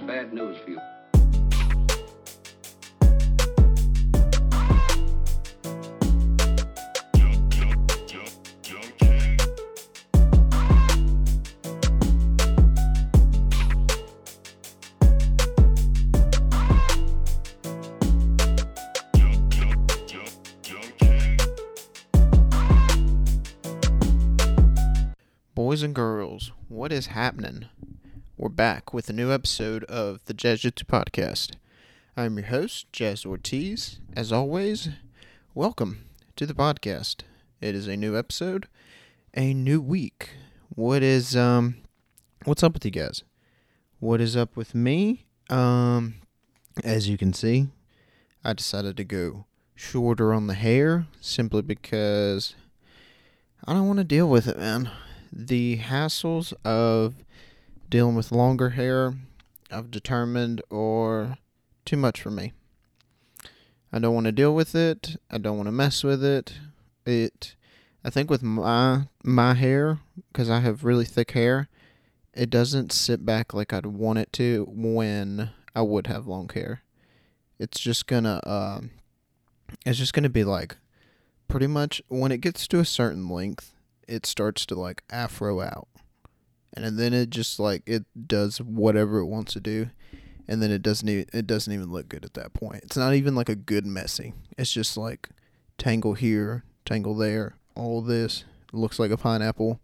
got bad news for you. Boys and girls, what is happening? We're back with a new episode of the Jazz-Jitsu Podcast. I'm your host, Jazz Ortiz. As always, welcome to the podcast. It is a new episode, a new week. What is um what's up with you guys? What is up with me? Um as you can see, I decided to go shorter on the hair simply because I don't want to deal with it, man the hassles of dealing with longer hair I've determined or too much for me. I don't want to deal with it. I don't want to mess with it. It I think with my my hair cuz I have really thick hair, it doesn't sit back like I'd want it to when I would have long hair. It's just to uh, it's just to be like pretty much when it gets to a certain length it starts to like afro out. And then it just like it does whatever it wants to do. And then it doesn't even it doesn't even look good at that point. It's not even like a good messy. It's just like tangle here, tangle there, all this. Looks like a pineapple.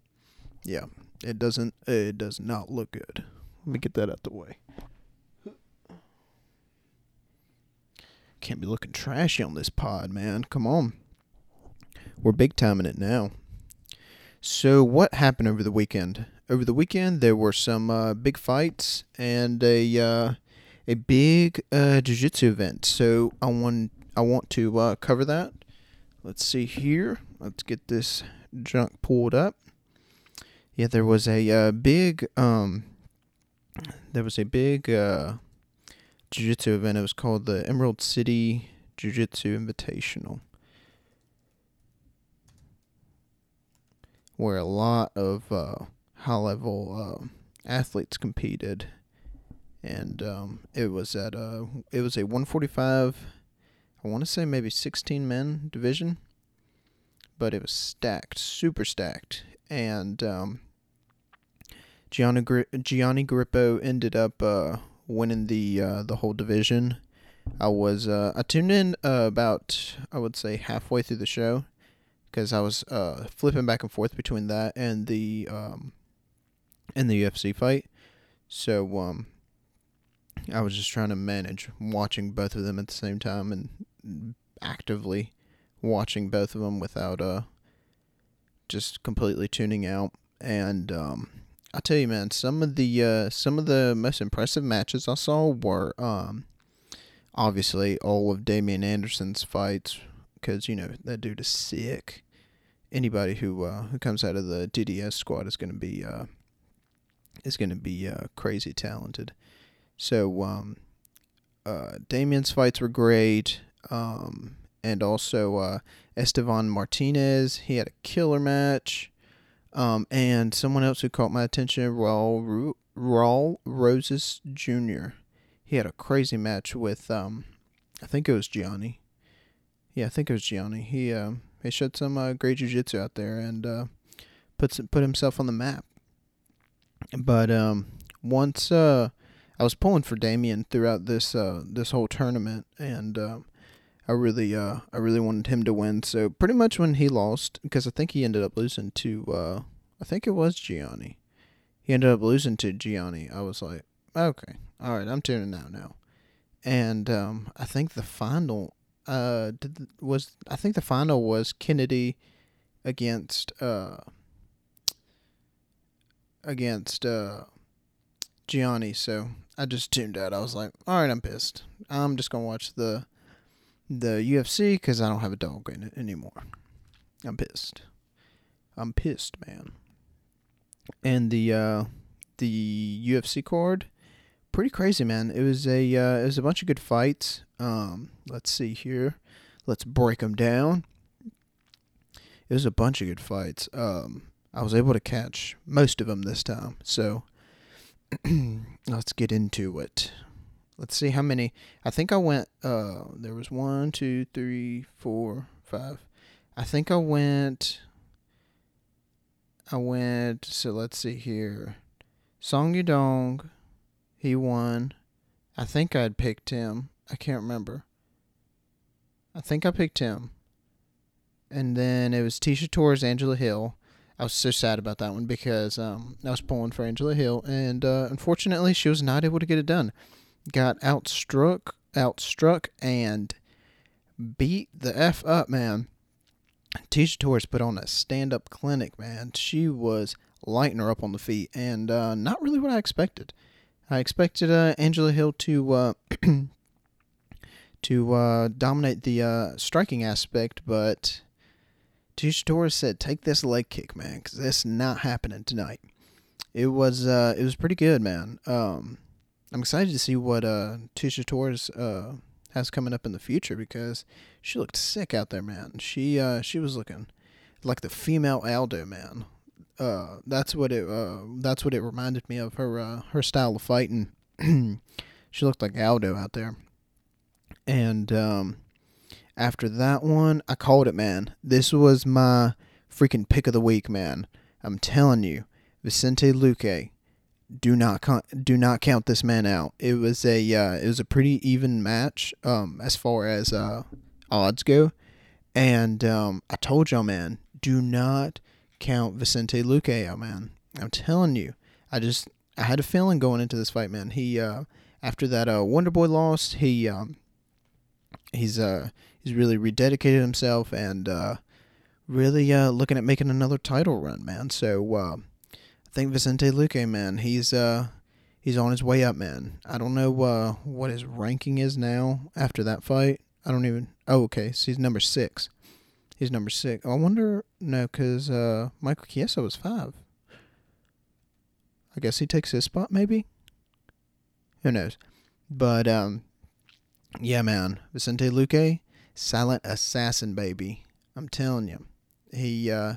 Yeah. It doesn't it does not look good. Let me get that out the way. Can't be looking trashy on this pod, man. Come on. We're big timing it now. So, what happened over the weekend? Over the weekend, there were some uh, big fights and a uh, a big uh, jiu-jitsu event. So, I want I want to uh, cover that. Let's see here. Let's get this junk pulled up. Yeah, there was a uh, big um, there was a big uh, jiu-jitsu event. It was called the Emerald City Jiu-Jitsu Invitational. where a lot of uh, high level uh, athletes competed, and um, it was at a it was a 145. I want to say maybe 16 men division, but it was stacked, super stacked, and um, Gianni Gri- Gianni Grippo ended up uh, winning the uh, the whole division. I was uh, I tuned in uh, about I would say halfway through the show because I was uh, flipping back and forth between that and the um, and the UFC fight. So um, I was just trying to manage watching both of them at the same time and actively watching both of them without uh just completely tuning out. And um, I tell you, man, some of the uh, some of the most impressive matches I saw were um, obviously all of Damian Anderson's fights because you know that dude is sick anybody who uh, who comes out of the DDS squad is going to be uh, is going to be uh, crazy talented. So um, uh, Damian's fights were great, um, and also uh, Estevan Martinez. He had a killer match, um, and someone else who caught my attention, Raul Raul Rosas Jr. He had a crazy match with um, I think it was Gianni. Yeah, I think it was Gianni. He um, he showed some uh, great jiu-jitsu out there and uh, put himself on the map. But um, once uh, I was pulling for Damian throughout this uh, this whole tournament, and uh, I really uh, I really wanted him to win. So pretty much when he lost, because I think he ended up losing to uh, I think it was Gianni. He ended up losing to Gianni. I was like, okay, all right, I'm tuning out now. And um, I think the final uh did, was I think the final was Kennedy against uh against uh Gianni, so I just tuned out. I was like, "All right, I'm pissed. I'm just to watch the the UFC cuz I don't have a dog in it anymore." I'm pissed. I'm pissed, man. And the uh the UFC card pretty crazy, man. It was a uh, it was a bunch of good fights. Um, let's see here. Let's break them down. It was a bunch of good fights. Um, I was able to catch most of them this time. So let's get into it. Let's see how many. I think I went. Uh, there was one, two, three, four, five. I think I went. I went. So let's see here. Song Yadong, he won. I think I'd picked him. I can't remember. I think I picked him. And then it was Tecia Torres, Angela Hill. I was so sad about that one because um, I was pulling for Angela Hill, and uh, unfortunately, she was not able to get it done. Got outstruck, outstruck, and beat the f up, man. Tecia Torres put on a stand-up clinic, man. She was lighting her up on the feet, and uh, not really what I expected. I expected uh, Angela Hill to uh, to uh, dominate the uh, striking aspect, but Torres said, "Take this leg kick, man, because that's not happening tonight." It was uh, it was pretty good, man. Um, I'm excited to see what uh, Torres uh, has coming up in the future because she looked sick out there, man. She uh, she was looking like the female Aldo, man. Uh, that's what it uh, that's what it reminded me of her uh, her style of fighting. she looked like Aldo out there, and um, after that one, I called it, man. This was my freaking pick of the week, man. I'm telling you, Vicente Luque. Do not con- do not count this man out. It was a uh, it was a pretty even match um, as far as uh, odds go, and um, I told y'all, man, do not count Vicente Luque out, man. I'm telling you, I just I had a feeling going into this fight, man. He uh, after that uh, Wonder Boy lost, he um, he's uh he's really rededicated himself and uh, really uh, looking at making another title run, man. So uh, I think Vicente Luque, man, he's uh, he's on his way up, man. I don't know uh, what his ranking is now after that fight. I don't even. Oh, okay. So he's number six. He's number six. I wonder. No, because uh, Michael Chiesa was five. I guess he takes his spot, maybe. Who knows? But um, yeah, man, Vicente Luque, silent assassin, baby. I'm telling you, he uh,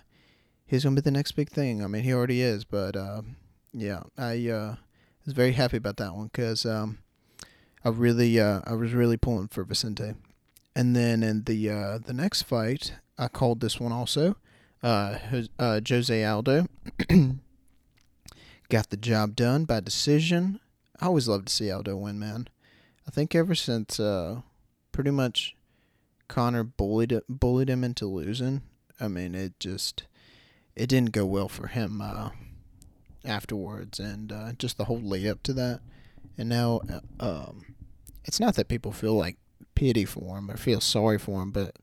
he's gonna be the next big thing. I mean, he already is, but uh, yeah, I uh, was very happy about that one because um, I really uh, I was really pulling for Vicente. And then in the uh, the next fight, I called this one also. Uh, uh, Jose Aldo got the job done by decision. I always love to see Aldo win, man. I think ever since uh, pretty much Conor bullied bullied him into losing. I mean, it just it didn't go well for him uh, afterwards, and uh, just the whole lead up to that. And now, uh, um, it's not that people feel like pity for him or feel sorry for him, but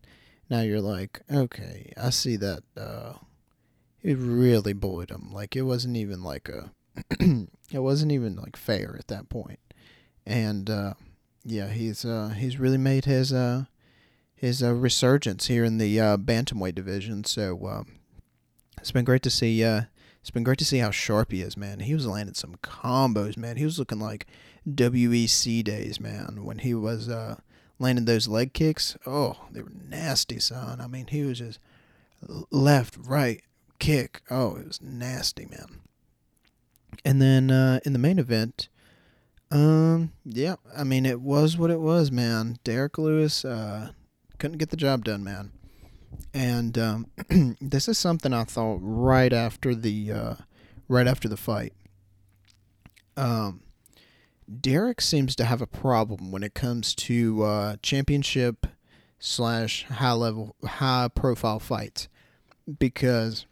now you're like, okay, I see that uh, he really bullied him. Like it wasn't even like a, it wasn't even like fair at that point. And uh, yeah, he's uh, he's really made his uh, his uh, resurgence here in the uh, bantamweight division. So um, it's been great to see. Uh, it's been great to see how sharp he is, man. He was landing some combos, man. He was looking like WEC days, man, when he was uh, landing those leg kicks. Oh, they were nasty, son. I mean, he was just left, right, kick. Oh, it was nasty, man. And then uh, in the main event, um, yeah, I mean, it was what it was, man. Derrick Lewis uh, couldn't get the job done, man. And um, this is something I thought right after the uh, right after the fight. Um, Derrick seems to have a problem when it comes to uh, championship slash high level, high profile fights because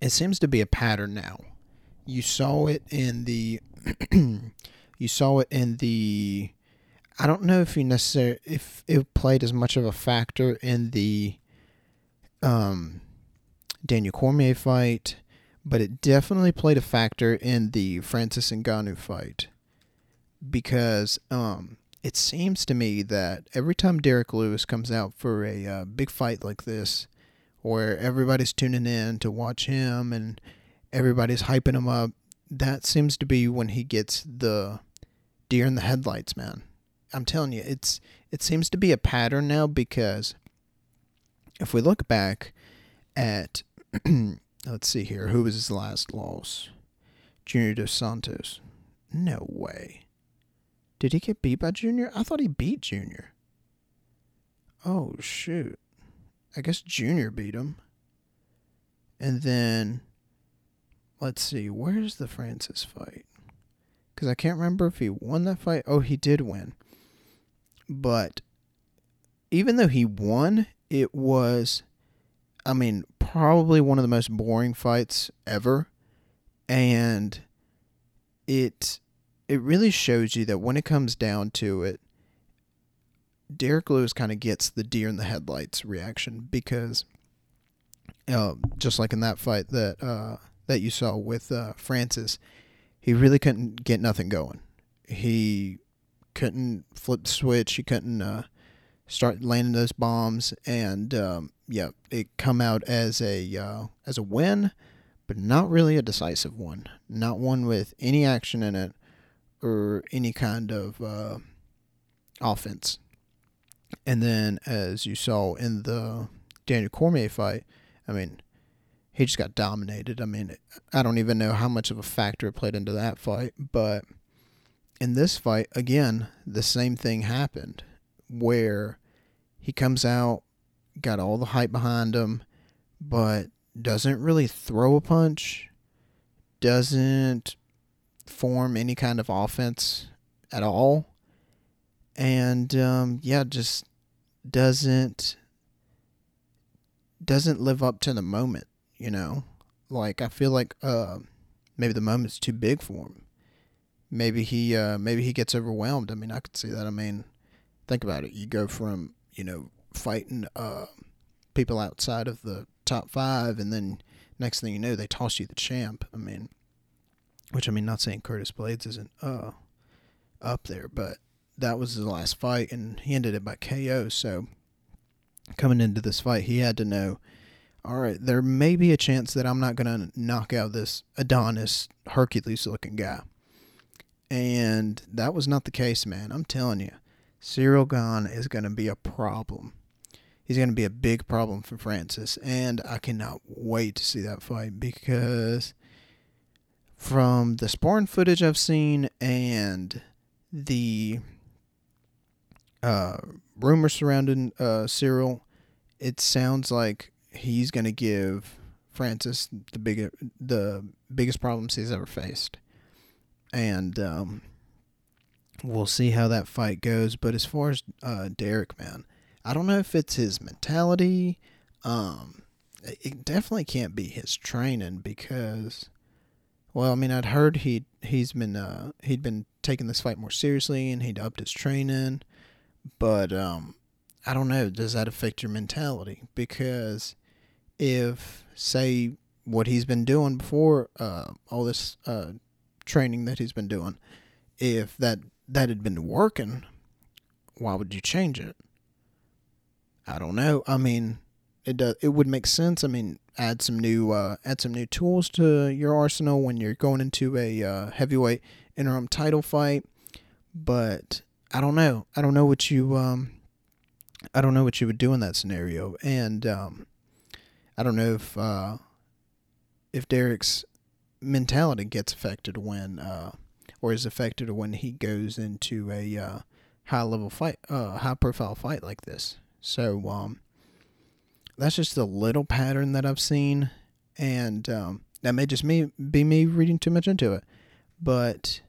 it seems to be a pattern now. You saw it in the, you saw it in the. I don't know if you necessarily if it played as much of a factor in the um, Daniel Cormier fight, but it definitely played a factor in the Francis Ngannou fight because um, it seems to me that every time Derrick Lewis comes out for a uh, big fight like this, where everybody's tuning in to watch him and everybody's hyping him up, that seems to be when he gets the deer in the headlights, man. I'm telling you, it's it seems to be a pattern now because if we look back at let's see here, who was his last loss? Junior Dos Santos. No way. Did he get beat by Junior? I thought he beat Junior. Oh shoot. I guess Junior beat him. And then let's see, where's the Francis fight? Cuz I can't remember if he won that fight. Oh, he did win. But even though he won, it was I mean, probably one of the most boring fights ever. And it it really shows you that when it comes down to it, Derrick Lewis kind of gets the deer in the headlights reaction because, uh, just like in that fight that uh, that you saw with uh, Francis, he really couldn't get nothing going. He couldn't flip the switch. He couldn't uh, start landing those bombs, and um, yeah, it come out as a uh, as a win, but not really a decisive one. Not one with any action in it or any kind of uh, offense. And then, as you saw in the Daniel Cormier fight, I mean, he just got dominated. I mean, I don't even know how much of a factor it played into that fight, but in this fight, again, the same thing happened where he comes out, got all the hype behind him, but doesn't really throw a punch, doesn't form any kind of offense at all. And um, yeah, just doesn't doesn't live up to the moment, you know? Like I feel like uh, maybe the moment's too big for him. Maybe he uh, maybe he gets overwhelmed. I mean, I could see that. I mean, think about it. You go from, you know, fighting uh, people outside of the top 5 and then next thing you know they toss you the champ. I mean, which I mean, not saying Curtis Blaydes isn't uh up there, but that was his last fight, and he ended it by KO. So coming into this fight, he had to know, all right, there may be a chance that I'm not gonna knock out this Adonis Hercules looking guy, and that was not the case, man. I'm telling you, Ciryl Gane is gonna be a problem. He's going to be a big problem for Francis, and I cannot wait to see that fight because from the sparring footage I've seen and the uh, rumors surrounding uh, Ciryl, it sounds like he's going to give Francis the big the biggest problems he's ever faced, and um, we'll see how that fight goes. But as far as uh, Derrick, man, I don't know if it's his mentality. Um, it definitely can't be his training because well, I mean, I'd heard he he's been uh, he'd been taking this fight more seriously and he'd upped his training, but um, I don't know. Does that affect your mentality? Because if say what he's been doing before uh, all this uh, training that he's been doing, if that that had been working, why would you change it? I don't know. I mean, it does, it would make sense. I mean, add some new uh, add some new tools to your arsenal when you're going into a uh, heavyweight interim title fight. But I don't know. I don't know what you um, I don't know what you would do in that scenario, and um, I don't know if uh, if Derrick's mentality gets affected when uh, or is affected when he goes into a uh, high level fight, uh, high profile fight like this. So um, that's just a little pattern that I've seen, and um, that may just me be me reading too much into it, but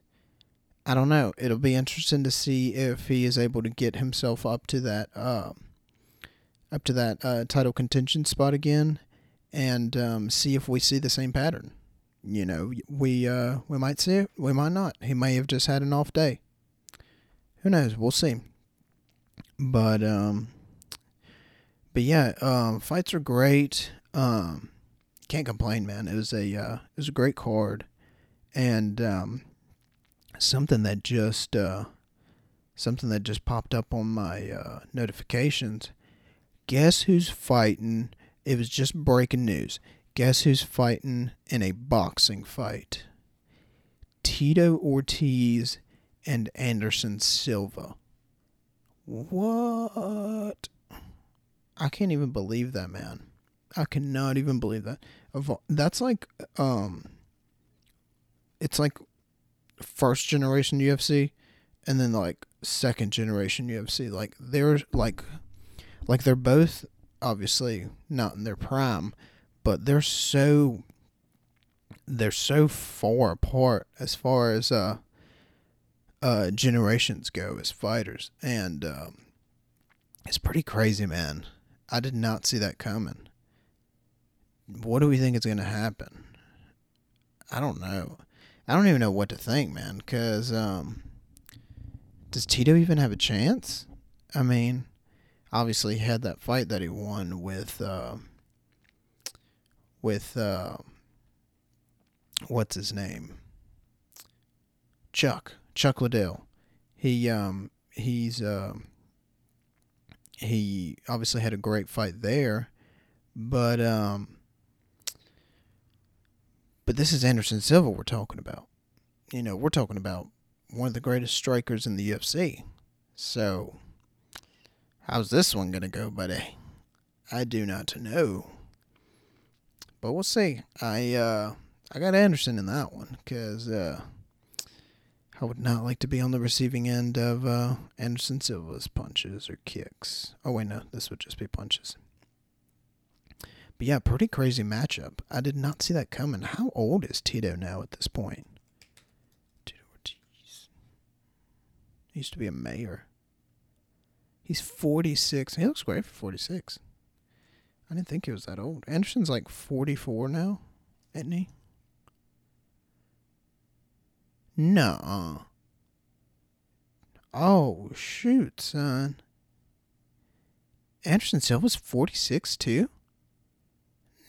I don't know. It'll be interesting to see if he is able to get himself up to that uh, up to that uh, title contention spot again, and um, see if we see the same pattern. You know, we uh, we might see it, we might not. He may have just had an off day. Who knows? We'll see. But um, but yeah, um, fights are great. Um, can't complain, man. It was a uh, it was a great card, and um, something that just uh, something that just popped up on my uh, notifications. Guess who's fighting? It was just breaking news. Guess who's fighting in a boxing fight? Tito Ortiz and Anderson Silva. What? I can't even believe that, man. I cannot even believe that. That's like um it's like first generation UFC and then like second generation UFC. Like they're like like they're both obviously not in their prime, but they're so they're so far apart as far as uh uh generations go as fighters. And um it's pretty crazy man. I did not see that coming. What do we think is going to happen? I don't know. I don't even know what to think man because um does tito even have a chance? I mean obviously he had that fight that he won with uh with uh what's his name? Chuck Chuck Liddell. He um he's uh, he obviously had a great fight there, but um but this is Anderson Silva we're talking about. You know, we're talking about one of the greatest strikers in the UFC. So how's this one gonna go, buddy? I do not know. But we'll see. I uh I got Anderson in that one because uh, I would not like to be on the receiving end of uh, Anderson Silva's punches or kicks. Oh, wait, no, this would just be punches. But yeah, pretty crazy matchup. I did not see that coming. How old is Tito now at this point? Tito Ortiz. He used to be a mayor. He's 46. He looks great for 46. I didn't think he was that old. Anderson's like 44 now, isn't he? No. Oh, shoot, son. Anderson Silva's 46 too?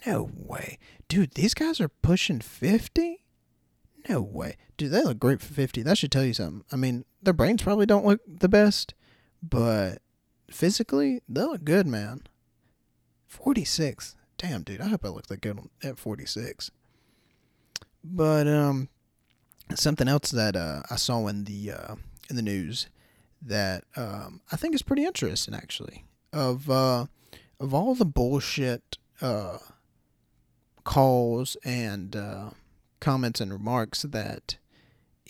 No way. Dude, these guys are pushing 50? No way. Dude, they look great for 50. That should tell you something. I mean, their brains probably don't look the best, but physically, they look good, man. 46. Damn, dude, I hope I look that good at 46. But, um, something else that uh, I saw in the uh, in the news that um, I think is pretty interesting actually of uh, of all the bullshit uh, calls and uh, comments and remarks that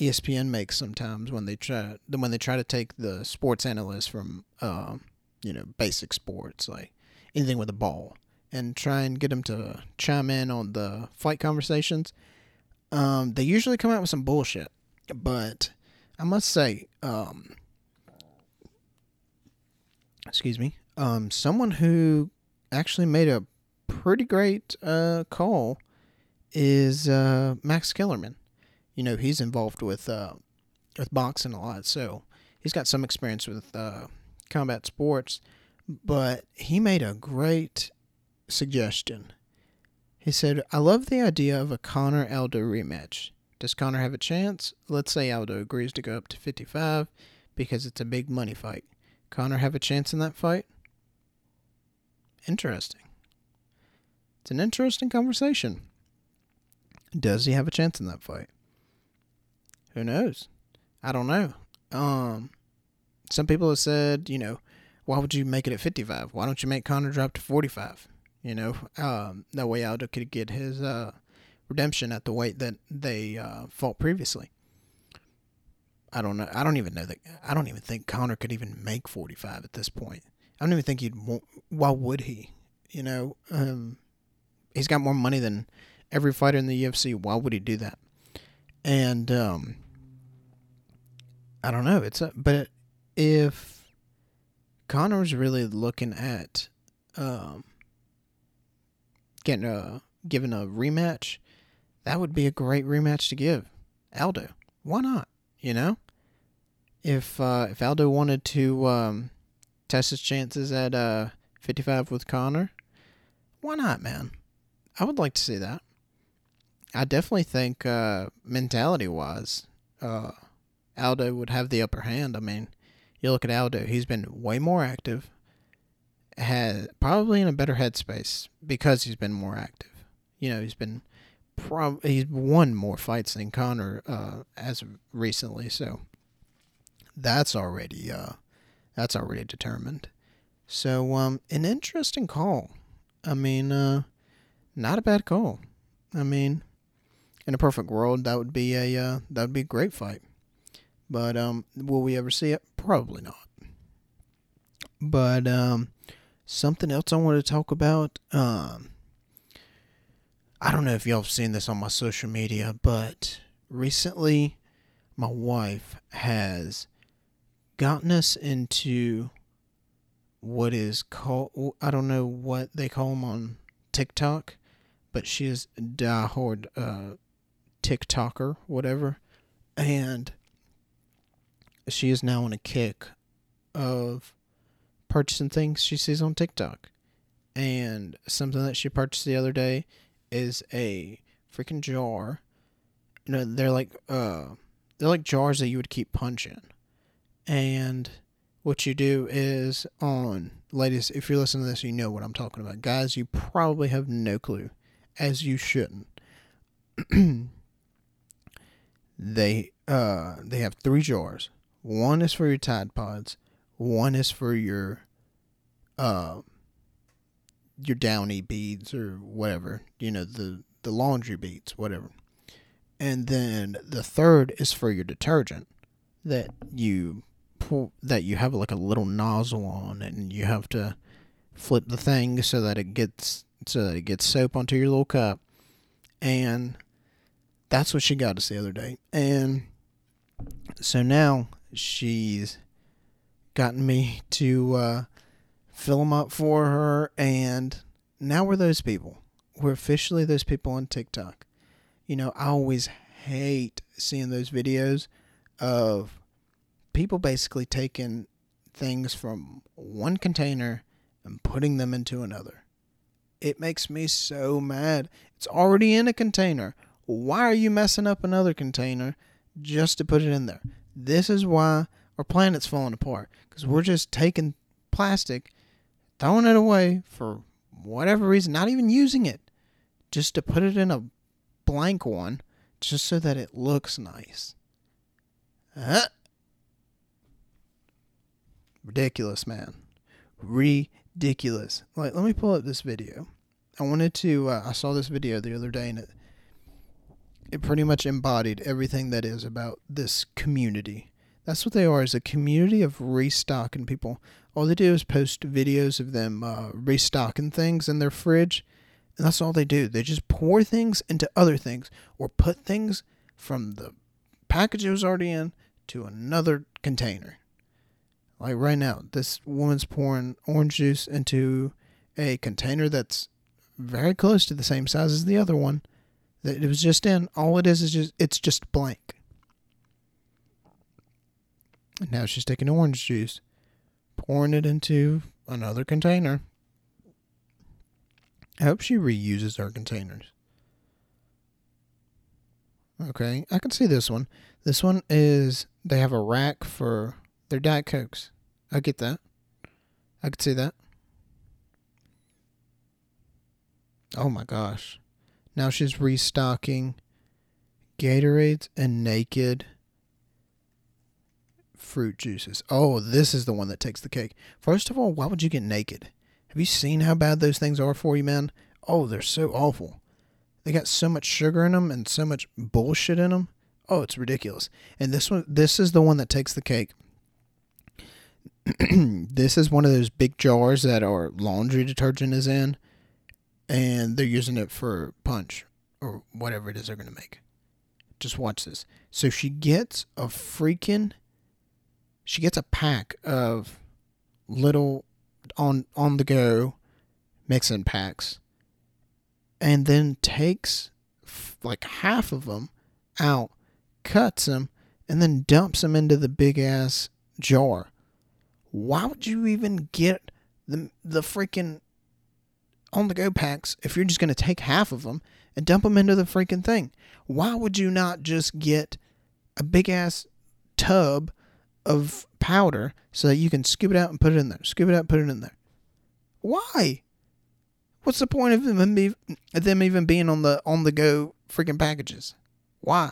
ESPN makes sometimes when they try when they try to take the sports analysts from uh, you know basic sports like anything with a ball and try and get them to chime in on the fight conversations um, they usually come out with some bullshit, but I must say, um, excuse me, um, someone who actually made a pretty great uh, call is uh, Max Kellerman. You know, he's involved with uh, with boxing a lot, so he's got some experience with uh, combat sports. But he made a great suggestion he said, I love the idea of a Conor Aldo rematch. Does Conor have a chance? Let's say Aldo agrees to go up to 55 because it's a big money fight. Conor have a chance in that fight? Interesting. It's an interesting conversation. Does he have a chance in that fight? Who knows? I don't know. Um, some people have said, you know, why would you make it at 55? Why don't you make Conor drop to 45? You know, um, that way Aldo could get his uh, redemption at the weight that they uh, fought previously. I don't know. I don't even know that. I don't even think Conor could even make 45 at this point. I don't even think he'd. Want, Why would he? You know, um, he's got more money than every fighter in the UFC. Why would he do that? And um, I don't know. It's a, but if Conor's really looking at um, getting a given a rematch, that would be a great rematch to give Aldo. Why not? You know, if uh, if Aldo wanted to um, test his chances at uh, 55 with Conor, why not, man? I would like to see that. I definitely think uh, mentality wise, uh, Aldo would have the upper hand. I mean, you look at Aldo; he's been way more active has probably in a better headspace because he's been more active. You know, he's been prob- he's won more fights than Conor uh, as recently, so that's already uh, that's already determined. So um, an interesting call. I mean, uh, not a bad call. I mean, in a perfect world, that would be a uh, that would be a great fight. But um, will we ever see it? Probably not. But um, something else I want to talk about. Um, I don't know if y'all have seen this on my social media, but recently my wife has gotten us into what is called I don't know what they call them on TikTok, but she is a diehard uh, TikToker, whatever, and she is now on a kick of purchasing things she sees on TikTok. And something that she purchased the other day is a freaking jar. You know, they're like uh they're like jars that you would keep punch in. And what you do is on ladies, if you're listening to this, you know what I'm talking about. Guys, you probably have no clue, as you shouldn't. they uh they have three jars. One is for your Tide Pods. One is for your uh your downy beads or whatever, you know, the the laundry beads, whatever. And then the third is for your detergent that you pull, that you have like a little nozzle on and you have to flip the thing so that it gets so that it gets soap onto your little cup. And that's what she got us the other day. And so now she's gotten me to uh, fill them up for her, and now we're those people. We're officially those people on TikTok. You know, I always hate seeing those videos of people basically taking things from one container and putting them into another. It makes me so mad. It's already in a container. Why are you messing up another container just to put it in there? This is why our planet's falling apart because we're just taking plastic, throwing it away for whatever reason, not even using it, just to put it in a blank one, just so that it looks nice. Huh? Ridiculous, man. Ridiculous. Like, let me pull up this video. I wanted to. Uh, I saw this video the other day, and it it pretty much embodied everything that is about this community. That's what they are, is a community of restocking people. All they do is post videos of them uh, restocking things in their fridge, and that's all they do. They just pour things into other things, or put things from the package it was already in to another container. Like right now, this woman's pouring orange juice into a container that's very close to the same size as the other one that it was just in. All it is is just it's just blank. And now she's taking orange juice, pouring it into another container. I hope she reuses her containers. Okay, I can see this one. This one is they have a rack for their Diet Cokes. I get that. I could see that. Oh my gosh. Now she's restocking Gatorades and Naked fruit juices. Oh, this is the one that takes the cake. First of all, why would you get naked? Have you seen how bad those things are for you, man? Oh, they're so awful. They got so much sugar in them and so much bullshit in them. Oh, it's ridiculous. And this one, this is the one that takes the cake. this is one of those big jars that our laundry detergent is in and they're using it for punch or whatever it is they're going to make. Just watch this. So she gets a freaking she gets a pack of little on on the go mixing packs and then takes f- like half of them out, cuts them and then dumps them into the big ass jar. Why would you even get the the freaking on the go packs if you're just going to take half of them and dump them into the freaking thing. Why would you not just get a big ass tub of powder so that you can scoop it out and put it in there? Scoop it out, and put it in there. Why? What's the point of them, be, them even being on the on the go freaking packages? Why?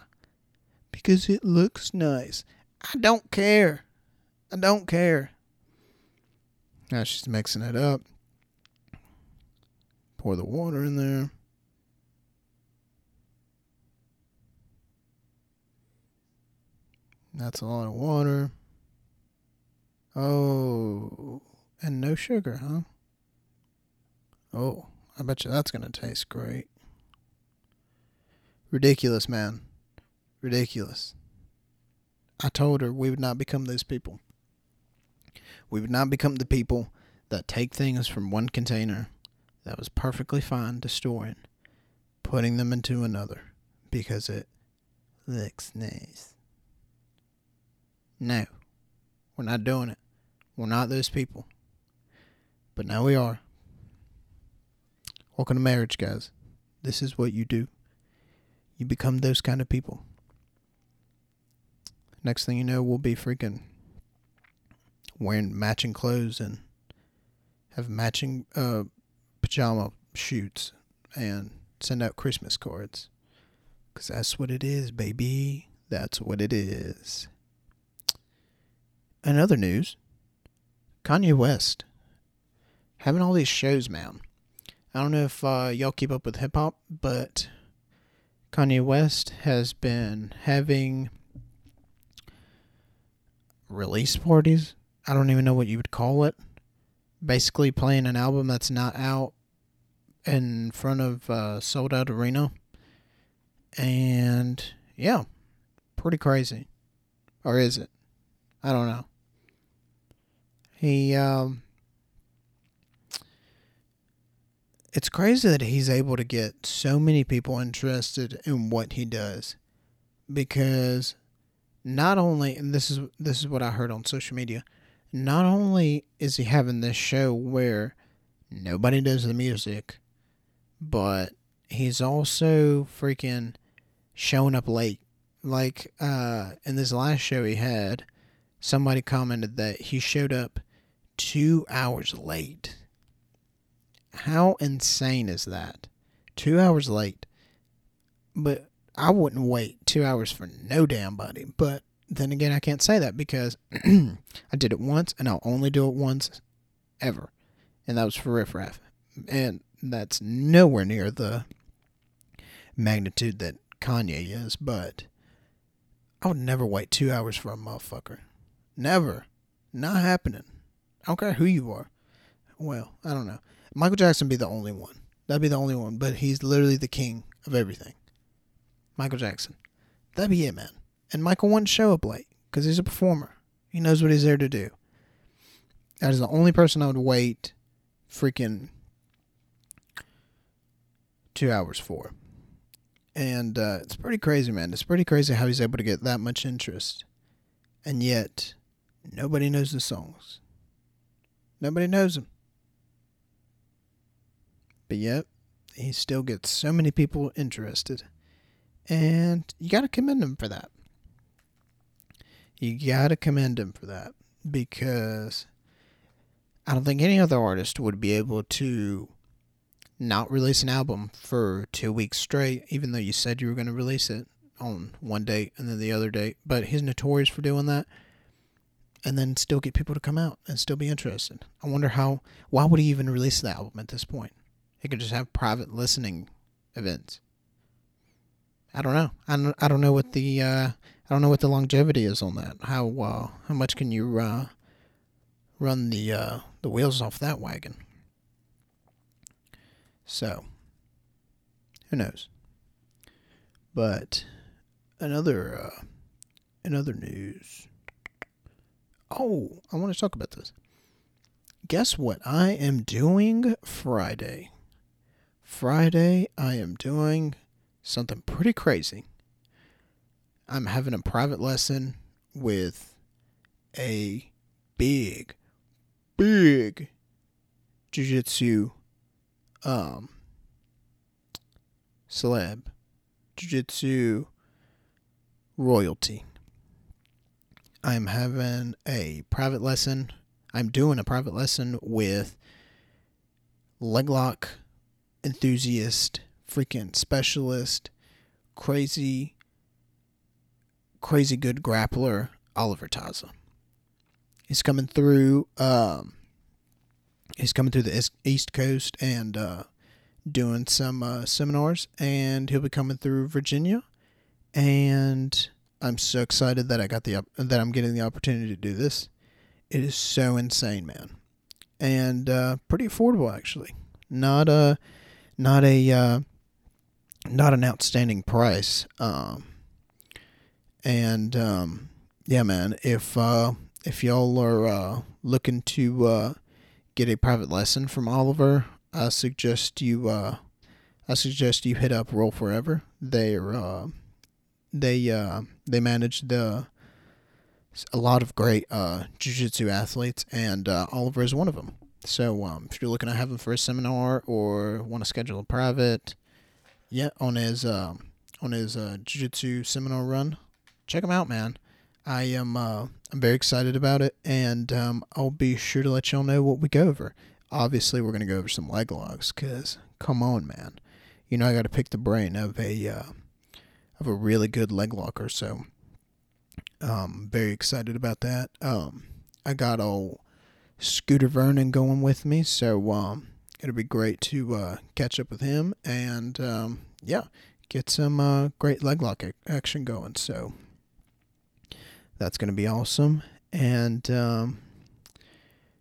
Because it looks nice. I don't care. I don't care. Now she's mixing it up pour the water in there. That's a lot of water. Oh, and no sugar, huh? Oh, I bet you that's going to taste great. Ridiculous, man. Ridiculous. I told her we would not become those people. We would not become the people that take things from one container that was perfectly fine in, putting them into another because it looks nice. No, we're not doing it. We're not those people. But now we are. Welcome to marriage, guys. This is what you do. You become those kind of people. Next thing you know, we'll be freaking wearing matching clothes and have matching uh, pajama shoots and send out Christmas cards. Because that's what it is, baby. That's what it is. In other news, Kanye West having all these shows, man. I don't know if uh, y'all keep up with hip hop, but Kanye West has been having release parties. I don't even know what you would call it. Basically, playing an album that's not out in front of a sold out arena. And yeah, pretty crazy. Or is it? I don't know. He, um, it's crazy that he's able to get so many people interested in what he does because not only and this is this is what I heard on social media not only is he having this show where nobody does the music but he's also freaking showing up late like uh in this last show he had somebody commented that he showed up 2 hours late how insane is that 2 hours late but I wouldn't wait two hours for no damn body. But then again, I can't say that because I did it once and I'll only do it once ever. And that was for Riff Raff. And that's nowhere near the magnitude that Kanye is, but I would never wait two hours for a motherfucker. Never. Not happening. I don't care who you are. Well, I don't know. Michael Jackson be the only one. That'd be the only one, but he's literally the king of everything. Michael Jackson. That'd be it, man. And Michael wouldn't show up late because he's a performer. He knows what he's there to do. That is the only person I would wait freaking two hours for. And uh, it's pretty crazy, man. It's pretty crazy how he's able to get that much interest. And yet, nobody knows the songs. Nobody knows them. But yet, he still gets so many people interested. And you got to commend him for that. You got to commend him for that because I don't think any other artist would be able to not release an album for two weeks straight, even though you said you were going to release it on one date and then the other date. But he's notorious for doing that and then still get people to come out and still be interested. I wonder how, why would he even release the album at this point? He could just have private listening events. I don't know. I don't, I don't know what the uh, I don't know what the longevity is on that. How uh, how much can you uh, run the uh, the wheels off that wagon? So who knows? But another uh, another news. Oh, I want to talk about this. Guess what I am doing Friday? Friday I am doing something pretty crazy. I'm having a private lesson with a big, big jiu-jitsu um, celeb, jiu-jitsu royalty. I'm having a private lesson. I'm doing a private lesson with leglock enthusiast freaking specialist, crazy, crazy good grappler, Oliver Taza. He's coming through. Um, he's coming through the East Coast and uh, doing some uh, seminars, and he'll be coming through Virginia, and I'm so excited that I got the that I'm getting the opportunity to do this. It is so insane, man, and uh, pretty affordable actually. Not a not a uh, not an outstanding price. Um, and um, yeah, man, if uh, if y'all are uh, looking to uh, get a private lesson from Oliver, I suggest you uh, I suggest you hit up Roll Forever. They're uh, they uh, they manage the a lot of great uh, jiu-jitsu athletes, and uh, Oliver is one of them. So um, if you're looking to have him for a seminar or want to schedule a private, yeah, on his uh, on his uh, jiu-jitsu seminar run, check him out, man. I am uh, I'm very excited about it, and um, I'll be sure to let y'all know what we go over. Obviously, we're gonna go over some leg locks, cause come on, man, you know I got to pick the brain of a uh, of a really good leg locker. So, um, very excited about that. Um, I got old Scooter Vernon going with me, so um, it'll be great to uh, catch up with him and um, yeah, get some uh, great leg lock action going. So that's gonna be awesome. And um,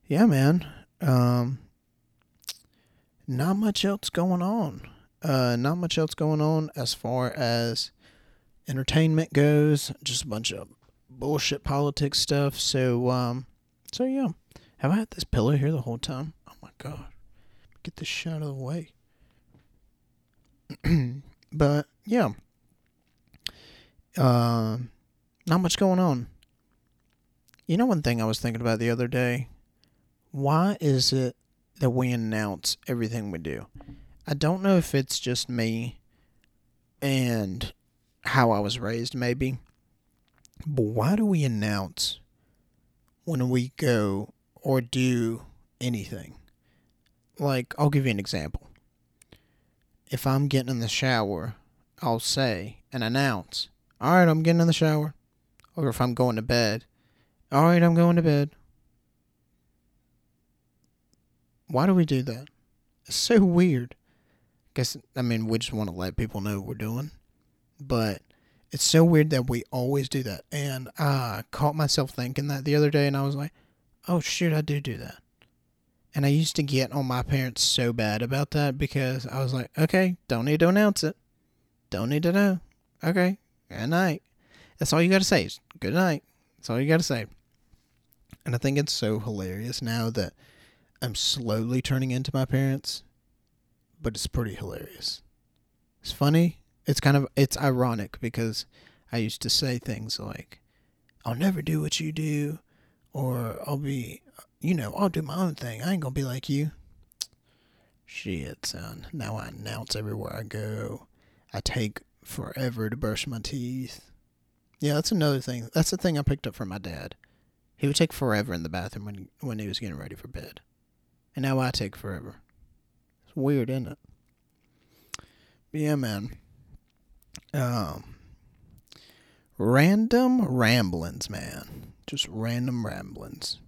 yeah, man, um, not much else going on. Uh, not much else going on as far as entertainment goes. Just a bunch of bullshit politics stuff. So, um, so yeah. Have I had this pillow here the whole time? Oh my god. Get this shit out of the way. but yeah. Uh, not much going on. You know one thing I was thinking about the other day? Why is it that we announce everything we do? I don't know if it's just me and how I was raised, maybe. But why do we announce when we go or do anything? Like, I'll give you an example. If I'm getting in the shower, I'll say and announce, All right, I'm getting in the shower. Or if I'm going to bed, All right, I'm going to bed. Why do we do that? It's so weird. Guess, I mean, we just want to let people know what we're doing. But it's so weird that we always do that. And I caught myself thinking that the other day, and I was like, oh, shoot, I do do that. And I used to get on my parents so bad about that because I was like, okay, don't need to announce it. Don't need to know. Okay, good night. That's all you got to say. Good night. That's all you got to say. And I think it's so hilarious now that I'm slowly turning into my parents, but it's pretty hilarious. It's funny. It's kind of it's ironic because I used to say things like, "I'll never do what you do," or "I'll be, you know, I'll do my own thing. I ain't gonna be like you." Shit, son. Now I announce everywhere I go. I take forever to brush my teeth. Yeah, that's another thing. That's the thing I picked up from my dad. He would take forever in the bathroom when when he was getting ready for bed. And now I take forever. It's weird, isn't it? Yeah, man. Um, random ramblings, man. Just random ramblings.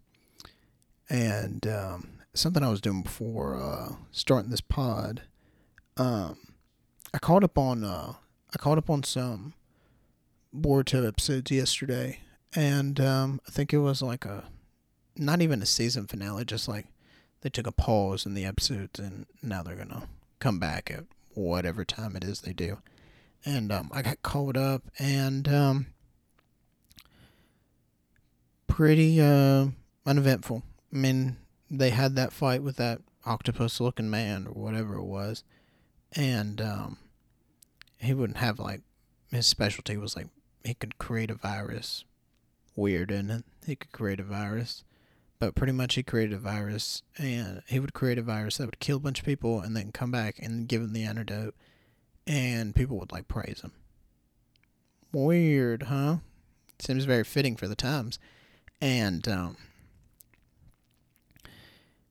And um, something I was doing before uh, starting this pod. Um, I caught up on uh, I caught up on some Boruto episodes yesterday, and um, I think it was like a not even a season finale, just like they took a pause in the episodes, and now they're gonna come back at whatever time it is they do and um, I got caught up and um, pretty uh, uneventful. I mean, they had that fight with that octopus-looking man or whatever it was, and um, he wouldn't have like his specialty was like he could create a virus. Weird, isn't it? He could create a virus. But pretty much he created a virus and he would create a virus that would kill a bunch of people and then come back and give them the antidote and people would like praise him. Weird, huh? Seems very fitting for the times. And um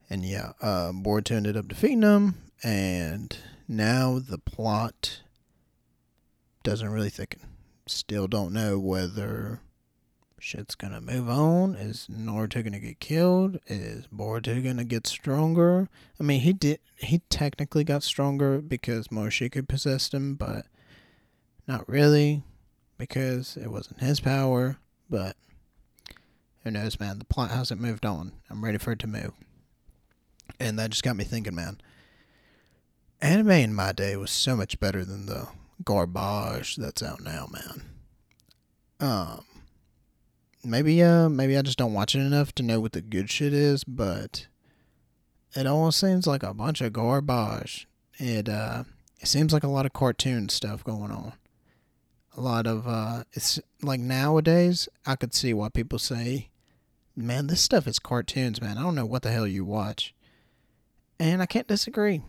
and yeah, uh Boruto ended up defeating him and now the plot doesn't really thicken. Still don't know whether shit's gonna move on. Is Naruto gonna get killed? Is Boruto gonna get stronger? I mean, he did. He technically got stronger because Momoshiki possessed him, but not really. because it wasn't his power, but who knows, man? The plot hasn't moved on. I'm ready for it to move. And that just got me thinking, man. Anime in my day was so much better than the garbage that's out now, man. Um, maybe uh, maybe I just don't watch it enough to know what the good shit is, but it almost seems like a bunch of garbage. It uh, it seems like a lot of cartoon stuff going on. A lot of uh, it's like nowadays I could see why people say, "Man, this stuff is cartoons, man. I don't know what the hell you watch," and I can't disagree.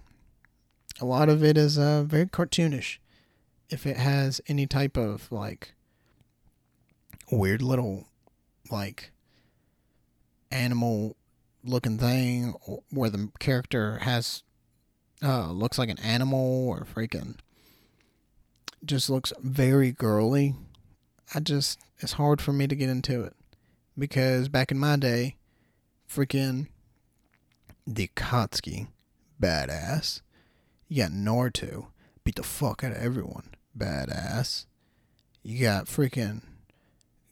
A lot of it is uh, very cartoonish. If it has any type of like weird little like animal looking thing where the character has uh looks like an animal or freaking just looks very girly. I just it's hard for me to get into it because back in my day, freaking the Akatsuki, badass. You got Naruto, beat the fuck out of everyone, badass. You got freaking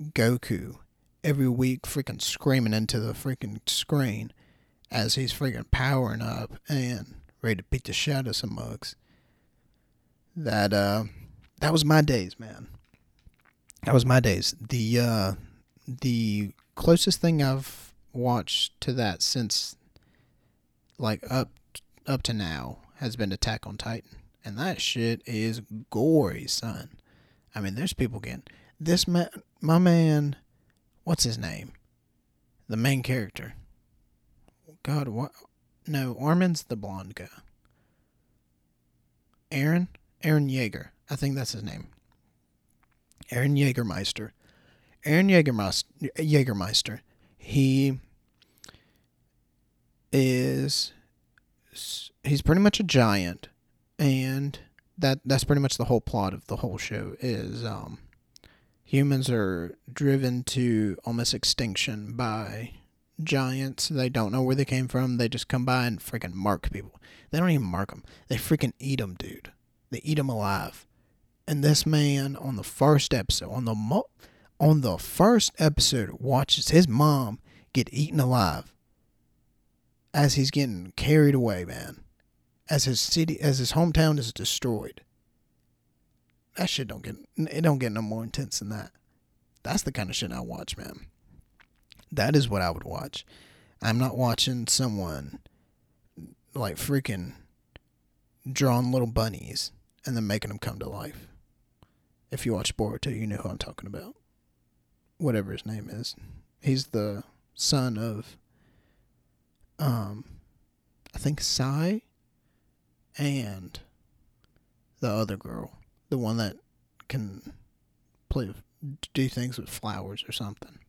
Goku every week, freaking screaming into the freaking screen as he's freaking powering up and ready to beat the shit out of some mugs. That uh that was my days, man. That was my days. The uh, the closest thing I've watched to that since like up up to now has been Attack on Titan, and that shit is gory, son. I mean, there's people getting this man, my man. What's his name? The main character. God, what? No, Armin's the blonde guy. Eren, Eren Yeager. I think that's his name. Eren Jägermeister. Eren Jägermeister, Jägermeister. He is he's pretty much a giant and that that's pretty much the whole plot of the whole show is um humans are driven to almost extinction by giants. They don't know where they came from. They just come by and freaking mark people. They don't even mark them. They freaking eat them, dude. They eat them alive. And this man on the first episode, on the mo- on the first episode, watches his mom get eaten alive as he's getting carried away, man. As his city, as his hometown is destroyed. That shit don't get it don't get no more intense than that. That's the kind of shit I watch, man. That is what I would watch. I'm not watching someone like freaking drawing little bunnies and then making them come to life. If you watch Boruto, you know who I'm talking about. Whatever his name is. He's the son of um I think Sai and the other girl, the one that can play do things with flowers or something.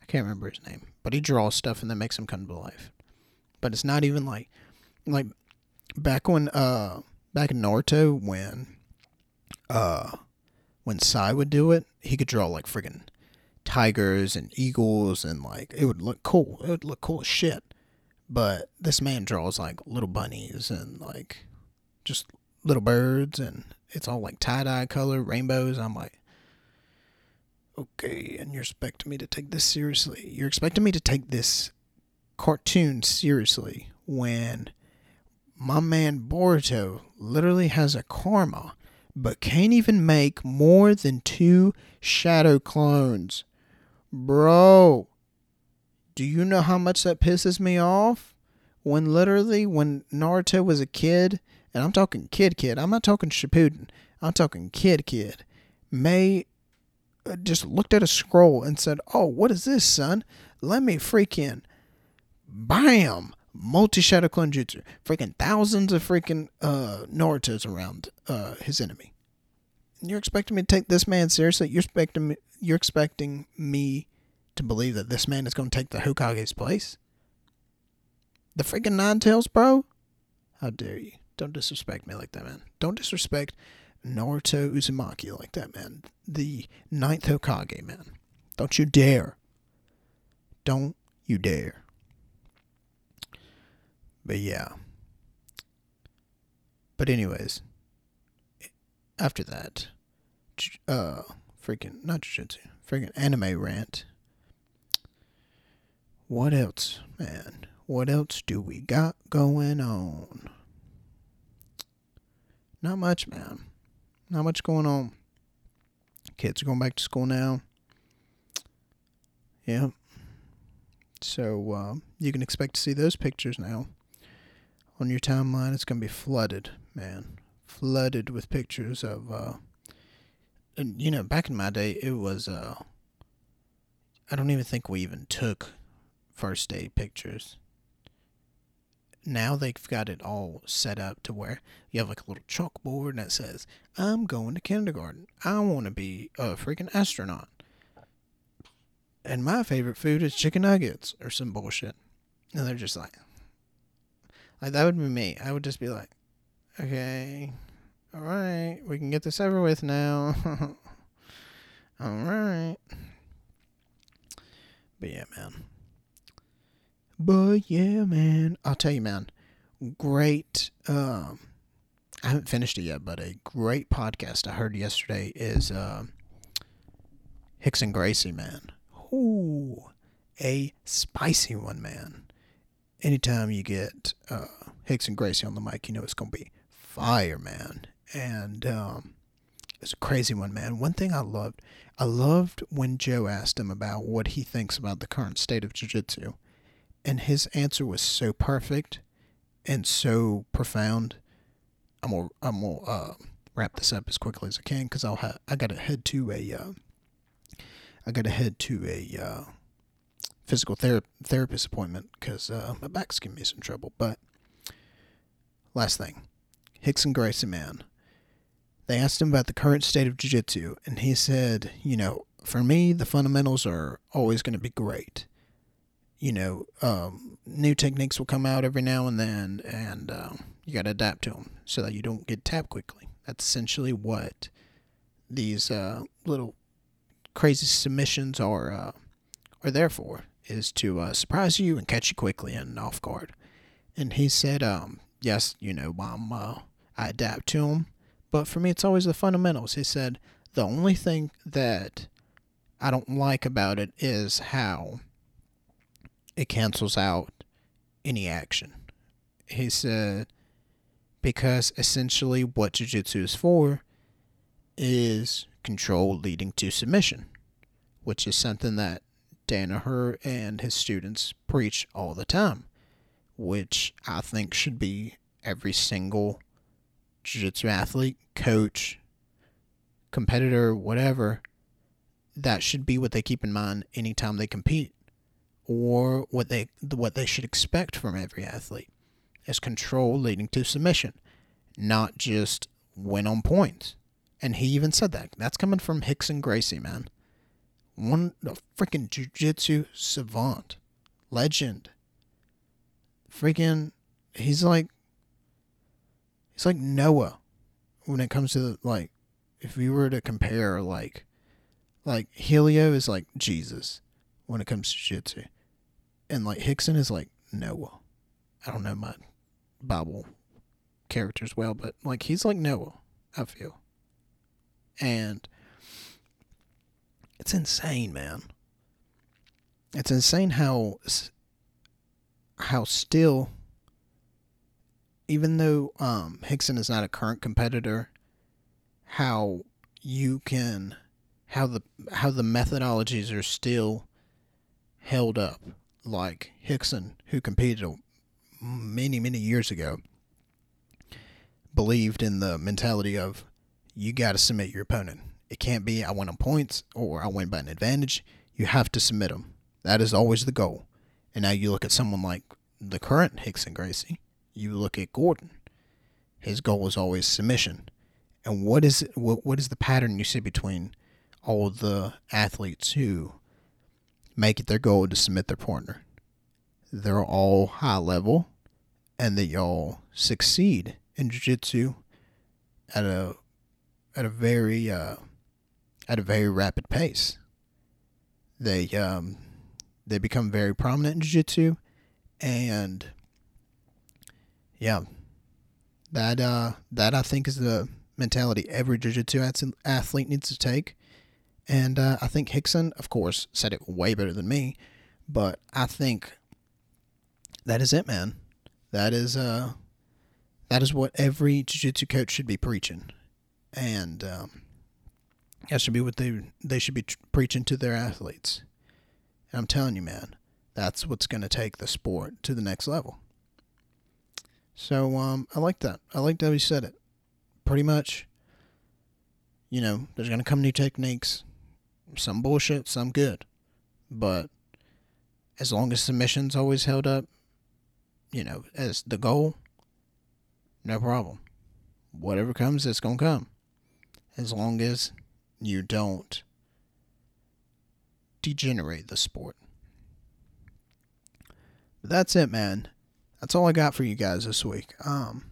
I can't remember his name, but he draws stuff and then makes them come to life. But it's not even like like back when uh back in Naruto when uh when Sai would do it, he could draw like friggin' tigers and eagles and like it would look cool. It would look cool as shit. But this man draws like little bunnies and like just little birds and it's all like tie dye color, rainbows. I'm like, okay, and you're expecting me to take this seriously. You're expecting me to take this cartoon seriously when my man Boruto literally has a karma but can't even make more than two shadow clones. Bro, do you know how much that pisses me off? When literally, when Naruto was a kid, and I'm talking kid kid, I'm not talking Shippuden, I'm talking kid kid, May uh, just looked at a scroll and said, Oh, what is this, son? Let me freak in. Bam! multi shadow clone jutsu, freaking thousands of freaking uh, Naruto's around uh, his enemy. You're expecting me to take this man seriously? You're expecting me, you're expecting me to believe that this man is going to take the Hokage's place? The freaking Nine Tails, bro? How dare you? Don't disrespect me like that, man. Don't disrespect Naruto Uzumaki like that, man. The ninth Hokage, man. Don't you dare. Don't you dare. But yeah. But anyways, after that, uh, freaking not jiu-jitsu, freaking anime rant. What else, man? What else do we got going on? Not much, man. Not much going on. Kids are going back to school now. Yeah. So uh, you can expect to see those pictures now on your timeline. It's going to be flooded, man. Flooded with pictures of. Uh, and, you know, back in my day, it was. Uh, I don't even think we even took first day pictures. Now they've got it all set up to where you have like a little chalkboard that says, I'm going to kindergarten. I want to be a freaking astronaut. And my favorite food is chicken nuggets or some bullshit. And they're just like, like that would be me. I would just be like, okay, all right, we can get this over with now. all right. But yeah, man. But yeah, man, I'll tell you, man, great. Um, I haven't finished it yet, but a great podcast I heard yesterday is uh, and Gracie, man. Ooh, a spicy one, man. Anytime you get uh, and Gracie on the mic, you know it's gonna be fire, man. And um, it's a crazy one, man. One thing I loved, I loved when Joe asked him about what he thinks about the current state of jiu-jitsu and his answer was so perfect and so profound. I'm gonna I'm gonna uh, wrap this up as quickly as I can because I'll ha- I gotta head to a uh, I gotta head to a uh, physical ther- therapist appointment because uh, my back's giving me some trouble. But last thing, Rickson Gracie man. They asked him about the current state of jiu-jitsu, and he said, you know, for me, the fundamentals are always going to be great you know, um, new techniques will come out every now and then, and uh, you got to adapt to them so that you don't get tapped quickly. That's essentially what these uh, little crazy submissions are uh, are there for, is to uh, surprise you and catch you quickly and off guard. And he said, um, yes, you know, I'm, uh, I adapt to them, but for me, it's always the fundamentals. He said, the only thing that I don't like about it is how it cancels out any action. He said, because essentially what Jiu-Jitsu is for is control leading to submission, which is something that Danaher and his students preach all the time, which I think should be every single jiu-jitsu athlete, coach, competitor, whatever, that should be what they keep in mind anytime they compete or what they what they should expect from every athlete is control leading to submission, not just win on points. And he even said that. That's coming from Rickson Gracie, man. One a freaking jiu-jitsu savant, legend. Freaking, he's like, he's like Noah when it comes to like, if we were to compare like, like Helio is like Jesus when it comes to jiu-jitsu and like Hickson is like Noah. I don't know my Bible characters well, but like he's like Noah, I feel. And it's insane, man. It's insane how how still even though um, Rickson is not a current competitor, how you can how the how the methodologies are still held up like Rickson, who competed many, many years ago, believed in the mentality of you got to submit your opponent. It can't be I win on points or I win by an advantage. You have to submit them. That is always the goal. And now you look at someone like the current Rickson Gracie. You look at Gordon. His goal is always submission. And what is what, what is the pattern you see between all the athletes who make it their goal to submit their partner. They're all high level and they all succeed in jiu-jitsu at a at a very uh, at a very rapid pace. They um, they become very prominent in jiu-jitsu and yeah, that uh, that I think is the mentality every jiu-jitsu athlete needs to take And uh, I think Hickson, of course, said it way better than me, but I think that is it, man. That is uh, that is what every jiu-jitsu coach should be preaching, and um, that should be what they they should be tr- preaching to their athletes. And I'm telling you, man, that's what's going to take the sport to the next level. So um, I like that. I like how he said it. Pretty much, you know, there's going to come new techniques. Some bullshit, some good. But as long as submission's always held up, you know, as the goal, no problem. Whatever comes, it's going to come. As long as you don't degenerate the sport. But that's it, man. That's all I got for you guys this week. Um,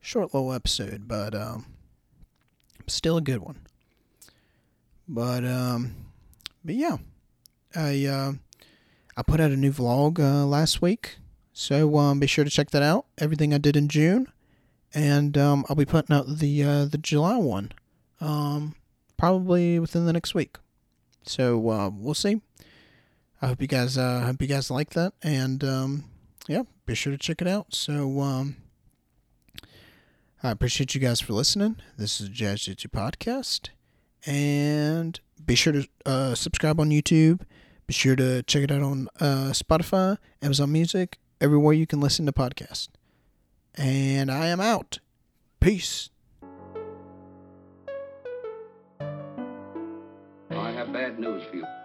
short little episode, but um, still a good one. But um, but yeah, I uh, I put out a new vlog uh, last week, so um, be sure to check that out. Everything I did in June, and um, I'll be putting out the uh, the July one, um, probably within the next week. So uh, we'll see. I hope you guys uh, hope you guys like that, and um, yeah, be sure to check it out. So um, I appreciate you guys for listening. This is Jazz Jitsu Podcast. And be sure to uh, subscribe on YouTube. Be sure to check it out on uh, Spotify, Amazon Music, everywhere you can listen to podcasts. And I am out. Peace. I have bad news for you.